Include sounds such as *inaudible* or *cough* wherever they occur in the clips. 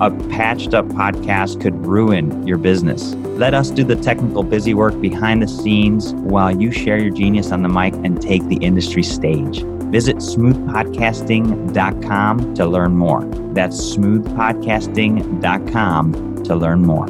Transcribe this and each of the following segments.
A patched up podcast could ruin your business. Let us do the technical busy work behind the scenes while you share your genius on the mic and take the industry stage. Visit smoothpodcasting.com to learn more. That's smoothpodcasting.com to learn more.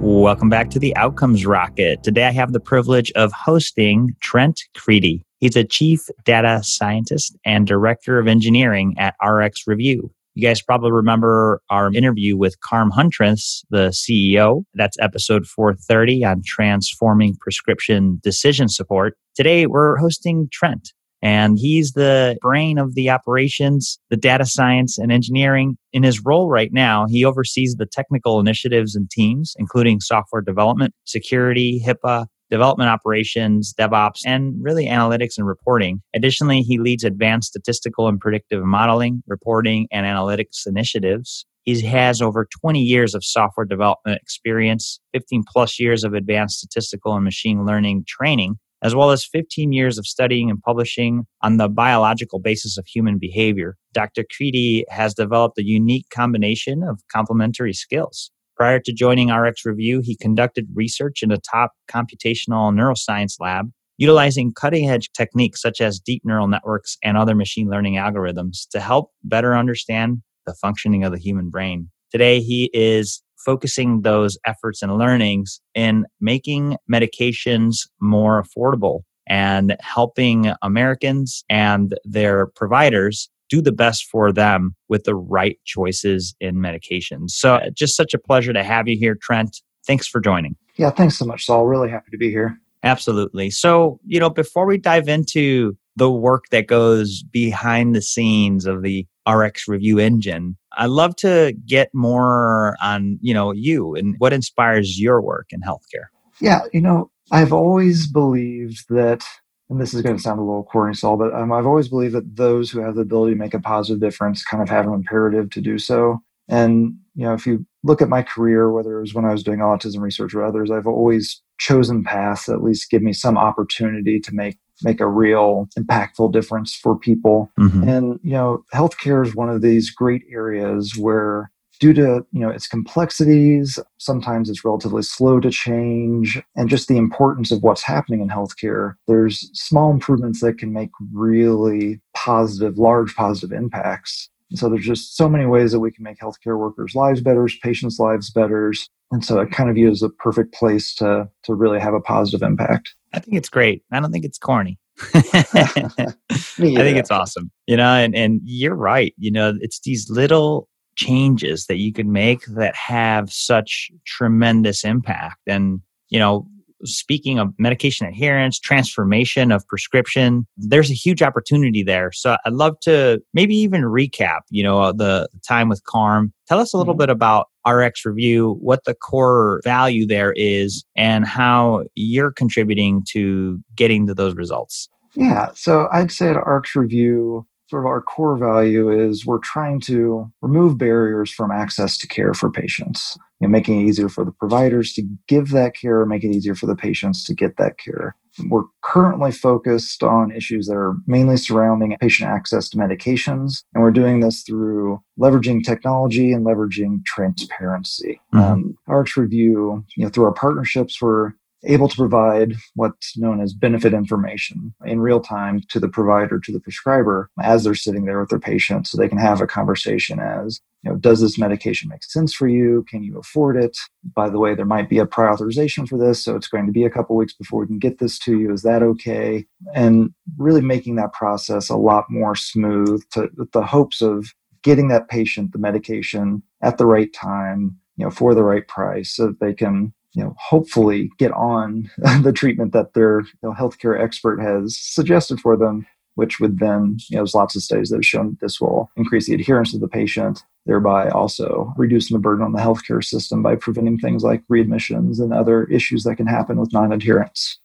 Welcome back to the Outcomes Rocket. Today I have the privilege of hosting Trent Kriete. He's a chief data scientist and director of engineering at RxRevu. You guys probably remember our interview with Carm Huntress, the CEO. That's episode 430 on transforming prescription decision support. Today we're hosting Trent. And he's the brain of the operations, the data science and engineering. In his role right now, he oversees the technical initiatives and teams, including software development, security, HIPAA, development operations, DevOps, and really analytics and reporting. Additionally, he leads advanced statistical and predictive modeling, reporting, and analytics initiatives. He has over 20 years of software development experience, 15 plus years of advanced statistical and machine learning training, as well as 15 years of studying and publishing on the biological basis of human behavior. Dr. Kriete has developed a unique combination of complementary skills. Prior to joining RxRevu, he conducted research in a top computational neuroscience lab, utilizing cutting edge techniques such as deep neural networks and other machine learning algorithms to help better understand the functioning of the human brain. Today, he is focusing those efforts and learnings in making medications more affordable and helping Americans and their providers do the best for them with the right choices in medications. So, just such a pleasure to have you here, Trent. Thanks for joining. Yeah, thanks so much, Saul. Really happy to be here. Absolutely. So, you know, before we dive into the work that goes behind the scenes of the RxRevu engine. I'd love to get more on, you know, you and what inspires your work in healthcare. Yeah, you know, I've always believed that, and this is going to sound a little corny, Saul, but um, I've always believed that those who have the ability to make a positive difference kind of have an imperative to do so. And, you know, if you look at my career, whether it was when I was doing autism research or others, I've always chosen paths that at least give me some opportunity to make make a real impactful difference for people. Mm-hmm. And, you know, healthcare is one of these great areas where due to you know its complexities sometimes it's relatively slow to change and just the importance of what's happening in healthcare there's small improvements that can make really positive large positive impacts and so there's just so many ways that we can make healthcare workers lives better patients lives better and so it kind of views a perfect place to to really have a positive impact I think it's great. I don't think it's corny. *laughs* *laughs* I think it's awesome. You know, and, and you're right. You know, it's these little changes that you can make that have such tremendous impact. And, you know, speaking of medication adherence, transformation of prescription, there's a huge opportunity there. So I'd love to maybe even recap, you know, the time with Carm. Tell us a little mm-hmm. bit about RxRevu, what the core value there is, and how you're contributing to getting to those results. Yeah, so I'd say at RxRevu, sort of our core value is we're trying to remove barriers from access to care for patients you know, making it easier for the providers to give that care, make it easier for the patients to get that care. We're currently focused on issues that are mainly surrounding patient access to medications, and we're doing this through leveraging technology and leveraging transparency. Mm-hmm. Um, Review, you know, through our partnerships, we're able to provide what's known as benefit information in real time to the provider, to the prescriber, as they're sitting there with their patient, so they can have a conversation as, you know, does this medication make sense for you? Can you afford it? By the way, there might be a prior authorization for this, so it's going to be a couple weeks before we can get this to you. Is that okay? And really making that process a lot more smooth to with the hopes of getting that patient the medication at the right time, you know, for the right price so that they can you know, hopefully get on *laughs* the treatment that their you know, healthcare expert has suggested for them, which would then, you know, there's lots of studies that have shown this will increase the adherence of the patient thereby also reducing the burden on the healthcare system by preventing things like readmissions and other issues that can happen with non adherence.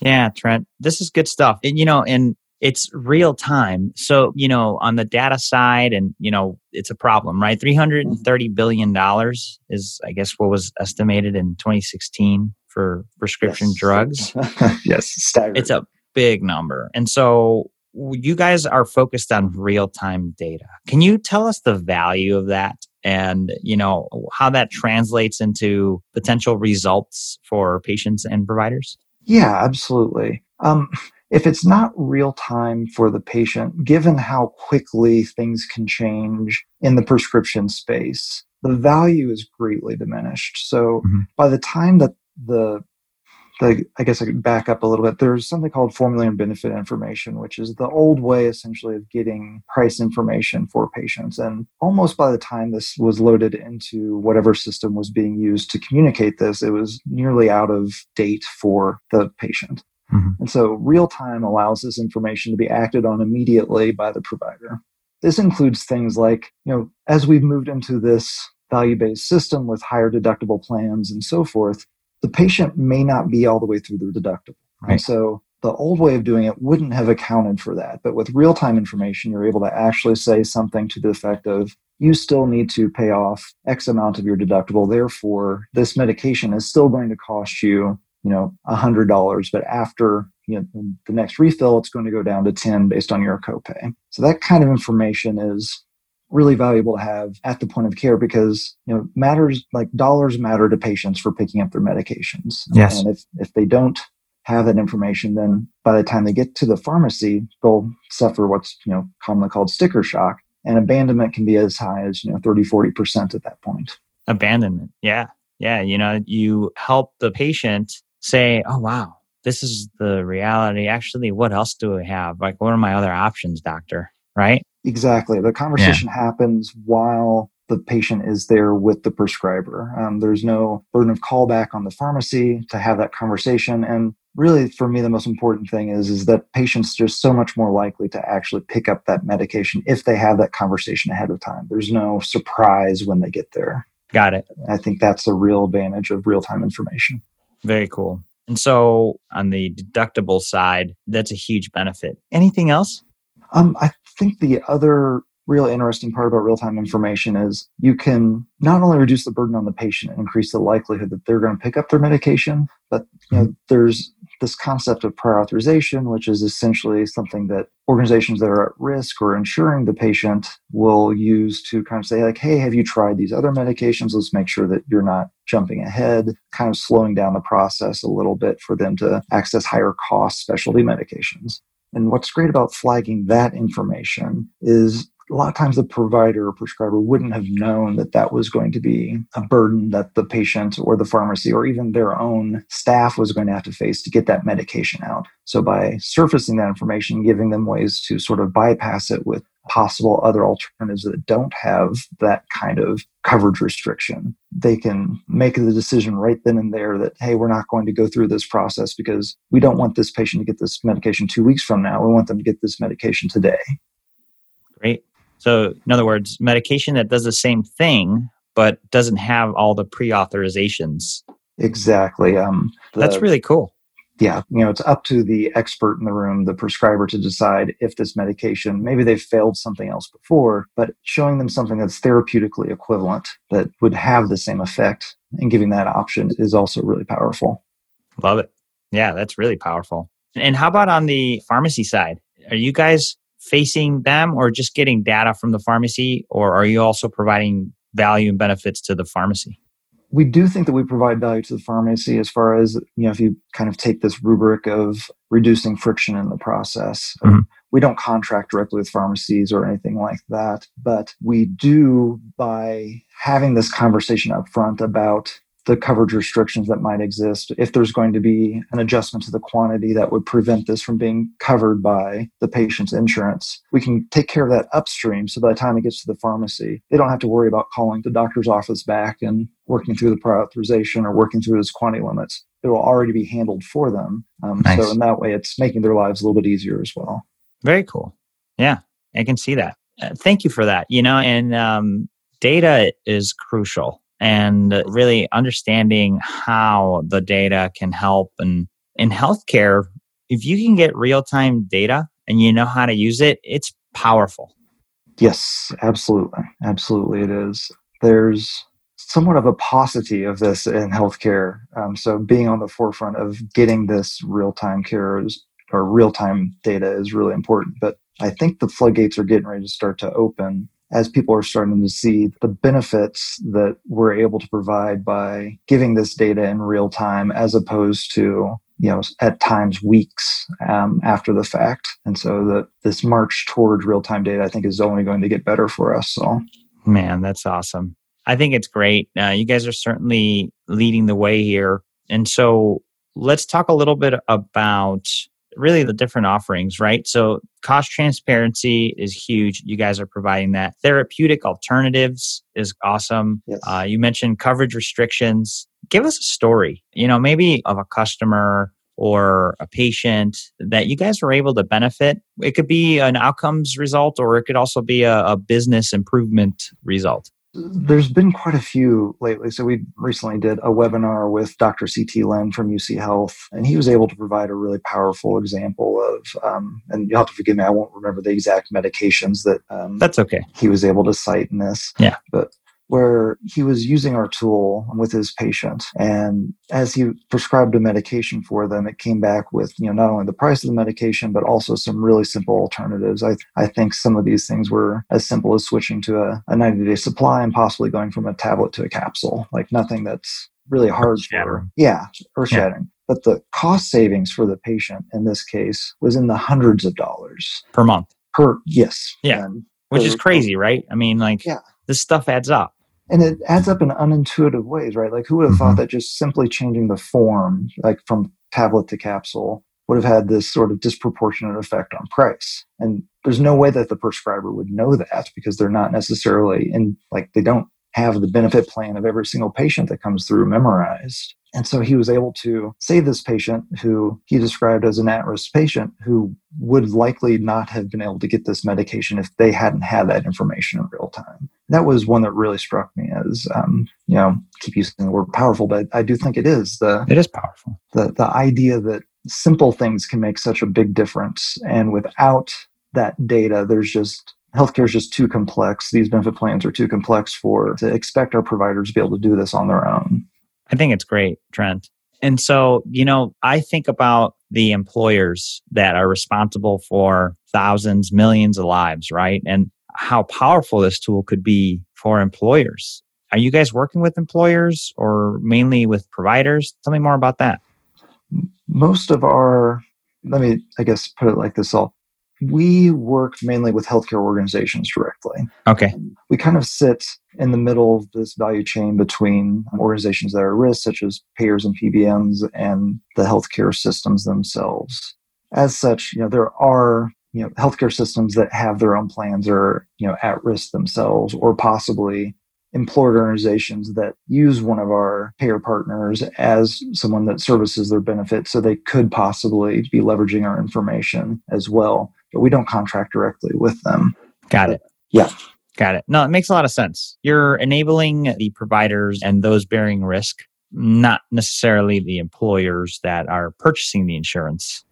Yeah, Trent, this is good stuff. And, you know, and it's real time. So, you know, on the data side, and, you know, it's a problem, right? $330 billion is, I guess, what was estimated in 2016 for prescription yes. drugs. *laughs* yes, staggering. It's a big number. And so you guys are focused on real time data. Can you tell us the value of that? and you know how that translates into potential results for patients and providers yeah absolutely um, if it's not real time for the patient, given how quickly things can change in the prescription space, the value is greatly diminished. So mm-hmm. by the time that the the, I guess I could back up a little bit. There's something called formulary and benefit information, which is the old way essentially of getting price information for patients. And almost by the time this was loaded into whatever system was being used to communicate this, it was nearly out of date for the patient. Mm-hmm. And so real time allows this information to be acted on immediately by the provider. This includes things like, you know, as we've moved into this value based system with higher deductible plans and so forth, the patient may not be all the way through their deductible. Right. And so the old way of doing it wouldn't have accounted for that. But with real time information, you're able to actually say something to the effect of, you still need to pay off X amount of your deductible. Therefore, this medication is still going to cost you you know $100 but after you know the next refill it's going to go down to 10 based on your copay. So that kind of information is really valuable to have at the point of care because you know matters like dollars matter to patients for picking up their medications. Yes. And if if they don't have that information then by the time they get to the pharmacy they'll suffer what's you know commonly called sticker shock. And abandonment can be as high as you know 30 40% at that point. Abandonment. Yeah. Yeah. You know you help the patient say, oh, wow, this is the reality. Actually, what else do we have? Like, what are my other options, doctor? Right? Exactly. The conversation yeah. happens while the patient is there with the prescriber. Um, there's no burden of callback on the pharmacy to have that conversation. And really, for me, the most important thing is is that patients just so much more likely to actually pick up that medication if they have that conversation ahead of time. There's no surprise when they get there. Got it. I think that's a real advantage of real time information. Very cool. And so on the deductible side, that's a huge benefit. Anything else? Um, I think the other real interesting part about real time information is you can not only reduce the burden on the patient and increase the likelihood that they're going to pick up their medication, but you know, mm-hmm. there's this concept of prior authorization, which is essentially something that organizations that are at risk or insuring the patient will use to kind of say, like, hey, have you tried these other medications? Let's make sure that you're not jumping ahead, kind of slowing down the process a little bit for them to access higher cost specialty medications. And what's great about flagging that information is a lot of times the provider or prescriber wouldn't have known that that was going to be a burden that the patient or the pharmacy or even their own staff was going to have to face to get that medication out. So by surfacing that information, giving them ways to sort of bypass it with possible other alternatives that don't have that kind of coverage restriction. They can make the decision right then and there that, hey, we're not going to go through this process because we don't want this patient to get this medication two weeks from now. We want them to get this medication today. Great. So, in other words, medication that does the same thing but doesn't have all the pre-authorizations. Exactly. Um, the, That's really cool. Yeah, you know, it's up to the expert in the room, the prescriber, to decide if this medication maybe they've failed something else before, but showing them something that's therapeutically equivalent that would have the same effect and giving that option is also really powerful. Love it. Yeah, that's really powerful. And how about on the pharmacy side? Are you guys facing them or just getting data from the pharmacy or are you also providing value and benefits to the pharmacy we do think that we provide value to the pharmacy as far as you know if you kind of take this rubric of reducing friction in the process mm-hmm. we don't contract directly with pharmacies or anything like that but we do by having this conversation up front about the coverage restrictions that might exist, if there's going to be an adjustment to the quantity that would prevent this from being covered by the patient's insurance, we can take care of that upstream. So by the time it gets to the pharmacy, they don't have to worry about calling the doctor's office back and working through the prior authorization or working through those quantity limits. It will already be handled for them. Um, nice. So in that way, it's making their lives a little bit easier as well. Very cool. Yeah, I can see that. Uh, thank you for that. You know, and um, data is crucial and really understanding how the data can help. And in healthcare if you can get real-time data and you know how to use it it's powerful. Yes absolutely. Absolutely it is. There's somewhat of a paucity of this in healthcare um, so being on the forefront of getting this real-time care is, or real-time data is really important. But i think the floodgates are getting ready to start to open as people are starting to see the benefits that we're able to provide by giving this data in real time as opposed to you know at times weeks um, after the fact. And so that this march towards real-time data i think is only going to get better for us so man that's awesome. I think it's great. Uh, you guys are certainly leading the way here. And so let's talk a little bit about really the different offerings, right? So cost transparency is huge. You guys are providing that. Therapeutic alternatives is awesome. Yes. Uh, you mentioned coverage restrictions. Give us a story, you know, maybe of a customer or a patient that you guys were able to benefit. It could be an outcomes result or it could also be a, a business improvement result there's been quite a few lately. So we recently did a webinar with Dr. C.T. Lin from UC Health, and he was able to provide a really powerful example of, um, and you'll have to forgive me, I won't remember the exact medications that um, that's okay. He was able to cite in this. Yeah, but where he was using our tool with his patient. And as he prescribed a medication for them it came back with you know not only the price of the medication but also some really simple alternatives. I, I think some of these things were as simple as switching to a, a 90 day supply and possibly going from a tablet to a capsule. Like nothing that's really hard for yeah earth shattering yeah. but the cost savings for the patient in this case was in the hundreds of dollars. Per month. Per yes. Yeah. Which is crazy right? I mean like yeah. this stuff adds up and it adds up in unintuitive ways, right? Like who would have mm-hmm. thought that just simply changing the form, like from tablet to capsule, would have had this sort of disproportionate effect on price. And there's no way that the prescriber would know that because they're not necessarily in like they don't have the benefit plan of every single patient that comes through memorized. And so he was able to save this patient who he described as an at risk patient who would likely not have been able to get this medication if they hadn't had that information in real time. That was one that really struck me as, um, you know, keep using the word powerful, but I do think it is the. It is powerful. The, the idea that simple things can make such a big difference. And without that data, there's just healthcare is just too complex. These benefit plans are too complex for to expect our providers to be able to do this on their own. I think it's great, Trent. And so, you know, I think about the employers that are responsible for thousands, millions of lives, right? And how powerful this tool could be for employers. Are you guys working with employers or mainly with providers? Tell me more about that. Most of our, let me, I guess, put it like this all we work mainly with healthcare organizations directly. Okay. Um, we kind of sit in the middle of this value chain between organizations that are at risk, such as payers and PBMs, and the healthcare systems themselves. As such, you know, there are you know healthcare systems that have their own plans or you know at risk themselves, or possibly employer organizations that use one of our payer partners as someone that services their benefits so they could possibly be leveraging our information as well but we don't contract directly with them. Got it. yeah. Got it. No it makes a lot of sense. You're enabling the providers and those bearing risk not necessarily the employers that are purchasing the insurance.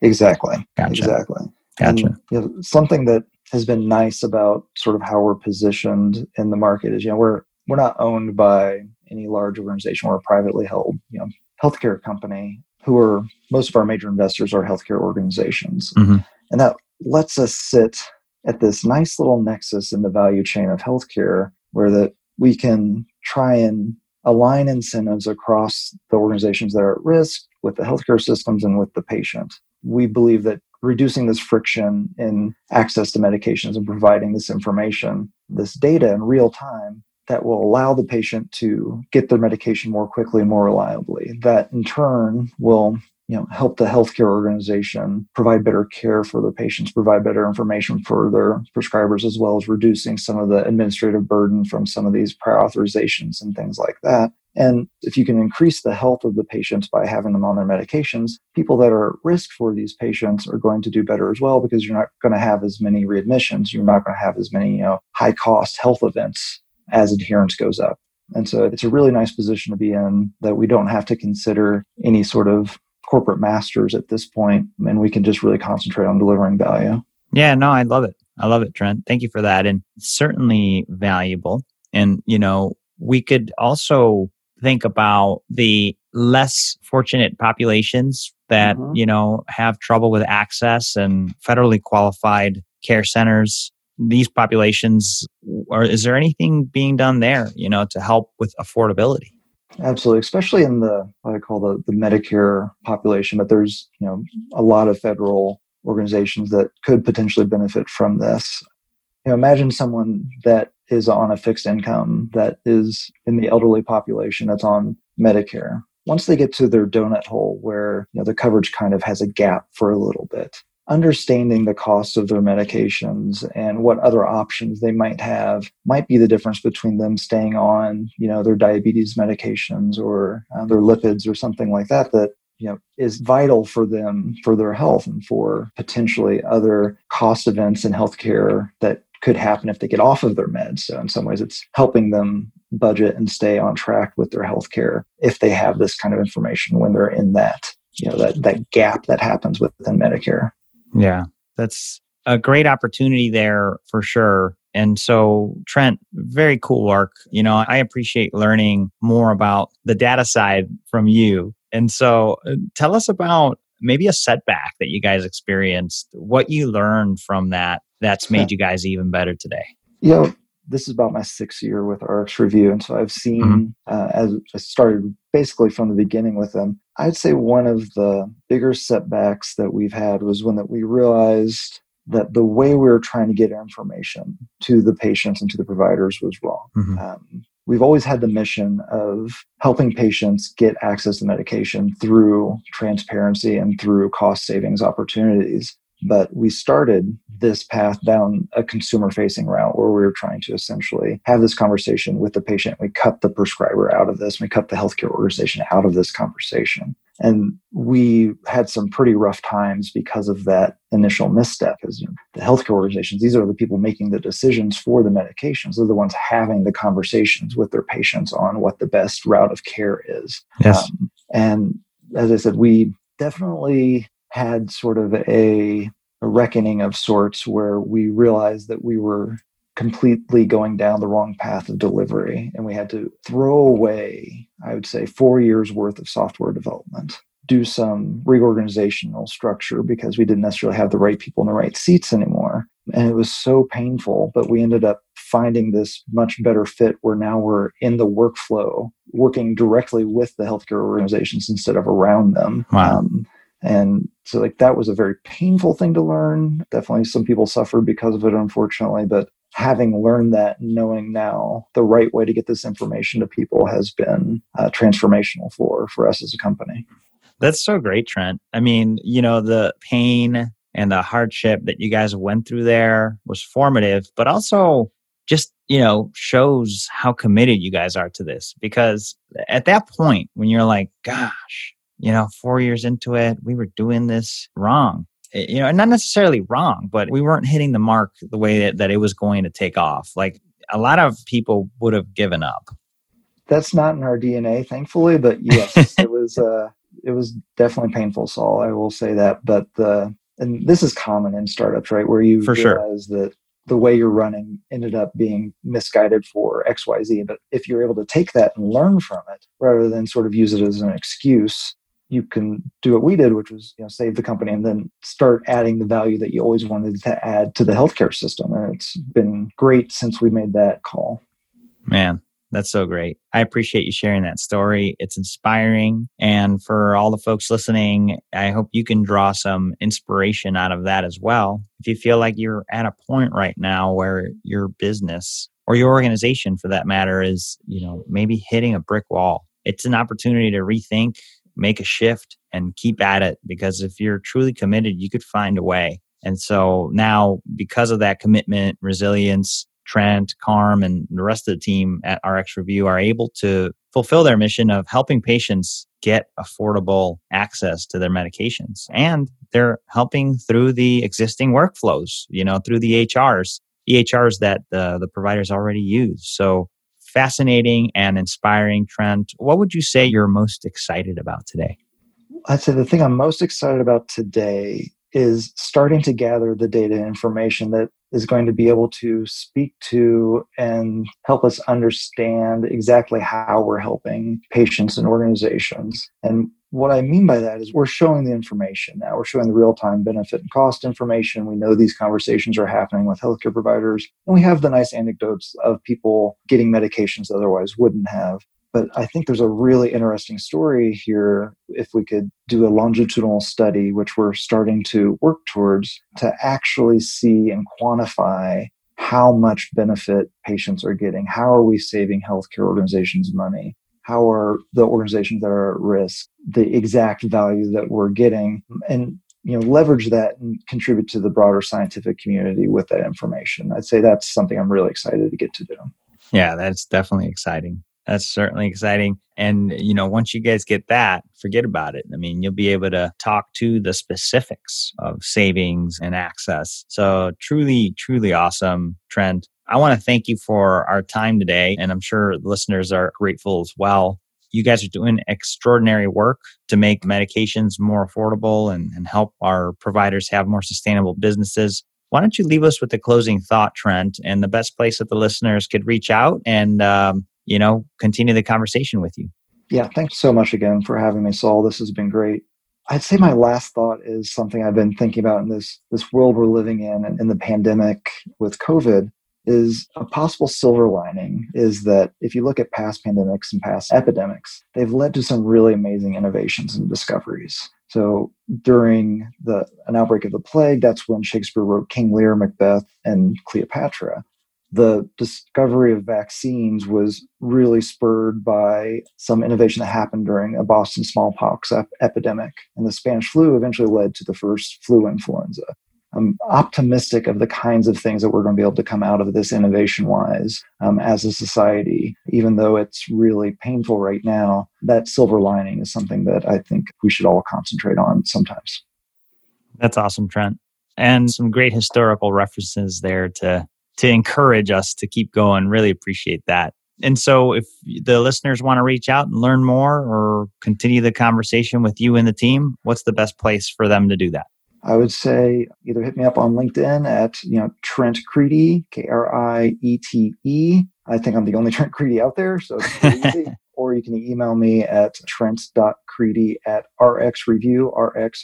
Exactly. Gotcha. exactly. Gotcha. And, you know, something that has been nice about sort of how we're positioned in the market is you know we're we're not owned by any large organization. We're a privately held you know healthcare company who are most of our major investors are healthcare organizations. Mm-hmm. And that lets us sit at this nice little nexus in the value chain of healthcare where that we can try and align incentives across the organizations that are at risk with the healthcare systems and with the patient we believe that reducing this friction in access to medications and providing this information, this data in real time that will allow the patient to get their medication more quickly and more reliably. That in turn will you know help the healthcare organization provide better care for their patients provide better information for their prescribers as well as reducing some of the administrative burden from some of these prior authorizations and things like that and if you can increase the health of the patients by having them on their medications, people that are at risk for these patients are going to do better as well because you're not going to have as many readmissions. You're not going to have as many you know, high cost health events as adherence goes up. And so it's a really nice position to be in that we don't have to consider any sort of corporate masters at this point, and we can just really concentrate on delivering value. Yeah, no, I love it. I love it, Trent. Thank you for that. And certainly valuable. And, you know, we could also think about the less fortunate populations that, mm-hmm. you know, have trouble with access and federally qualified care centers. These populations, or is there anything being done there, you know, to help with affordability? Absolutely, especially in the what I call the, the Medicare population, but there's you know a lot of federal organizations that could potentially benefit from this. You know, imagine someone that is on a fixed income that is in the elderly population that's on Medicare. Once they get to their donut hole where you know the coverage kind of has a gap for a little bit, understanding the cost of their medications and what other options they might have might be the difference between them staying on you know their diabetes medications or uh, their lipids or something like that that you know is vital for them for their health and for potentially other cost events in healthcare that could happen if they get off of their meds. So in some ways it's helping them budget and stay on track with their healthcare if they have this kind of information when they're in that you know that that gap that happens within medicare yeah that's a great opportunity there for sure and so, Trent, very cool work. You know, I appreciate learning more about the data side from you and so uh, tell us about maybe a setback that you guys experienced, what you learned from that that's made you guys even better today. Yeah, this is about my sixth year with RxRevu. And so I've seen, mm-hmm. uh, as I started basically from the beginning with them, I'd say one of the bigger setbacks that we've had was when that we realized that the way we were trying to get information to the patients and to the providers was wrong. Mm-hmm. Um, we've always had the mission of helping patients get access to medication through transparency and through cost savings opportunities. But we started this path down a consumer facing route where we were trying to essentially have this conversation with the patient. We cut the prescriber out of this, we cut the healthcare organization out of this conversation. And we had some pretty rough times because of that initial misstep. As you know, the healthcare organizations, these are the people making the decisions for the medications. They're the ones having the conversations with their patients on what the best route of care is. Yes. Um, and as I said, we definitely had sort of a, a reckoning of sorts where we realized that we were completely going down the wrong path of delivery. And we had to throw away, I would say, four years worth of software development, do some reorganizational structure because we didn't necessarily have the right people in the right seats anymore. And it was so painful, but we ended up finding this much better fit where now we're in the workflow, working directly with the healthcare organizations instead of around them. Wow. Um, and so like that was a very painful thing to learn definitely some people suffered because of it unfortunately but having learned that, knowing now the right way to get this information to people has been uh, transformational for for us as a company. That's so great, Trent. I mean, you know, the pain and the hardship that you guys went through there was formative, but also just you know shows how committed you guys are to this because at that point when you're like gosh you know 4 years into it we were doing this wrong Eh, you know, not necessarily wrong, but we weren't hitting the mark the way that, that it was going to take off. Like a lot of people would have given up. That's not in our DNA, thankfully, but yes, *laughs* it was. Uh, it was definitely painful, Saul. I will say that, but the and this is common in startups, right? Where you For realize sure. that the way you're running ended up being misguided for XYZ. But if you're able to take that and learn from it rather than sort of use it as an excuse, you can do what we did, which was you know save the company and then start adding the value that you always wanted to add to the healthcare system. And it's been great since we made that call. Man, that's so great. I appreciate you sharing that story. It's inspiring. And for all the folks listening, I hope you can draw some inspiration out of that as well. If you feel like you're at a point right now where your business or your organization for that matter is, you know, maybe hitting a brick wall, it's an opportunity to rethink make a shift and keep at it because if you're truly committed, you could find a way. And so now, because of that commitment, resilience, Trent, Carm, and the rest of the team at RxRevu are able to fulfill their mission of helping patients get affordable access to their medications. And they're helping through the existing workflows, you know, through the HRs, EHRs that the, the providers already use. So fascinating and inspiring, Trent. What would you say you're most excited about today? I'd say the thing I'm most excited about today is starting to gather the data and information that is going to be able to speak to and help us understand exactly how we're helping patients and organizations. And what I mean by that is we're showing the information now. We're showing the real time benefit and cost information. We know these conversations are happening with healthcare providers. And we have the nice anecdotes of people getting medications that otherwise wouldn't have. But I think there's a really interesting story here if we could do a longitudinal study, which we're starting to work towards, to actually see and quantify how much benefit patients are getting. How are we saving healthcare organizations money? How are the organizations that are at risk, the exact value that we're getting? And you know leverage that and contribute to the broader scientific community with that information i'd say that's something i'm really excited to get to do yeah that's definitely exciting that's certainly exciting. And, you know, once you guys get that, forget about it. I mean, you'll be able to talk to the specifics of savings and access. So truly, truly awesome, Trent. I want to thank you for our time today. And I'm sure listeners are grateful as well. You guys are doing extraordinary work to make medications more affordable and, and help our providers have more sustainable businesses. Why don't you leave us with the closing thought, Trent, and the best place that the listeners could reach out and um, you know, continue the conversation with you. Yeah, thanks so much again for having me, Saul. This has been great. I'd say my last thought is something I've been thinking about in this this world we're living in and in the pandemic with COVID is a possible silver lining is that if you look at past pandemics and past epidemics, they've led to some really amazing innovations and discoveries. So during the an outbreak of the plague, that's when Shakespeare wrote King Lear, Macbeth, and Cleopatra the discovery of vaccines was really spurred by some innovation that happened during a Boston smallpox ep- epidemic. And the Spanish flu eventually led to the first flu influenza. I'm optimistic of the kinds of things that we're going to be able to come out of this innovation wise um, as a society, even though it's really painful right now. That silver lining is something that I think we should all concentrate on sometimes. That's awesome, Trent. And some great historical references there to to encourage us to keep going. Really appreciate that. And so, if the listeners want to reach out and learn more or continue the conversation with you and the team, what's the best place for them to do that? I would say either hit me up on LinkedIn at you know Trent Kriete, K R I E T E. I think I'm the only *laughs* Trent Kriete out there, so easy. *laughs* or you can email me at trent.kriete at rxrevu, R-X-R-E-V-U.com.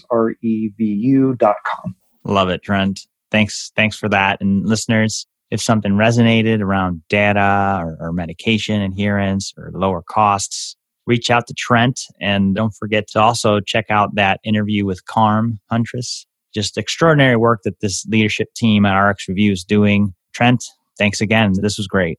Love it, Trent. Thanks, thanks for that. And listeners, if something resonated around data or, or, medication adherence or lower costs, reach out to Trent. And don't forget to also check out that interview with Carm Huntress. Just extraordinary work that this leadership team at RxRevu is doing. Trent, thanks again. This was great.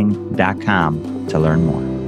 smoothpodcasting.com to learn more.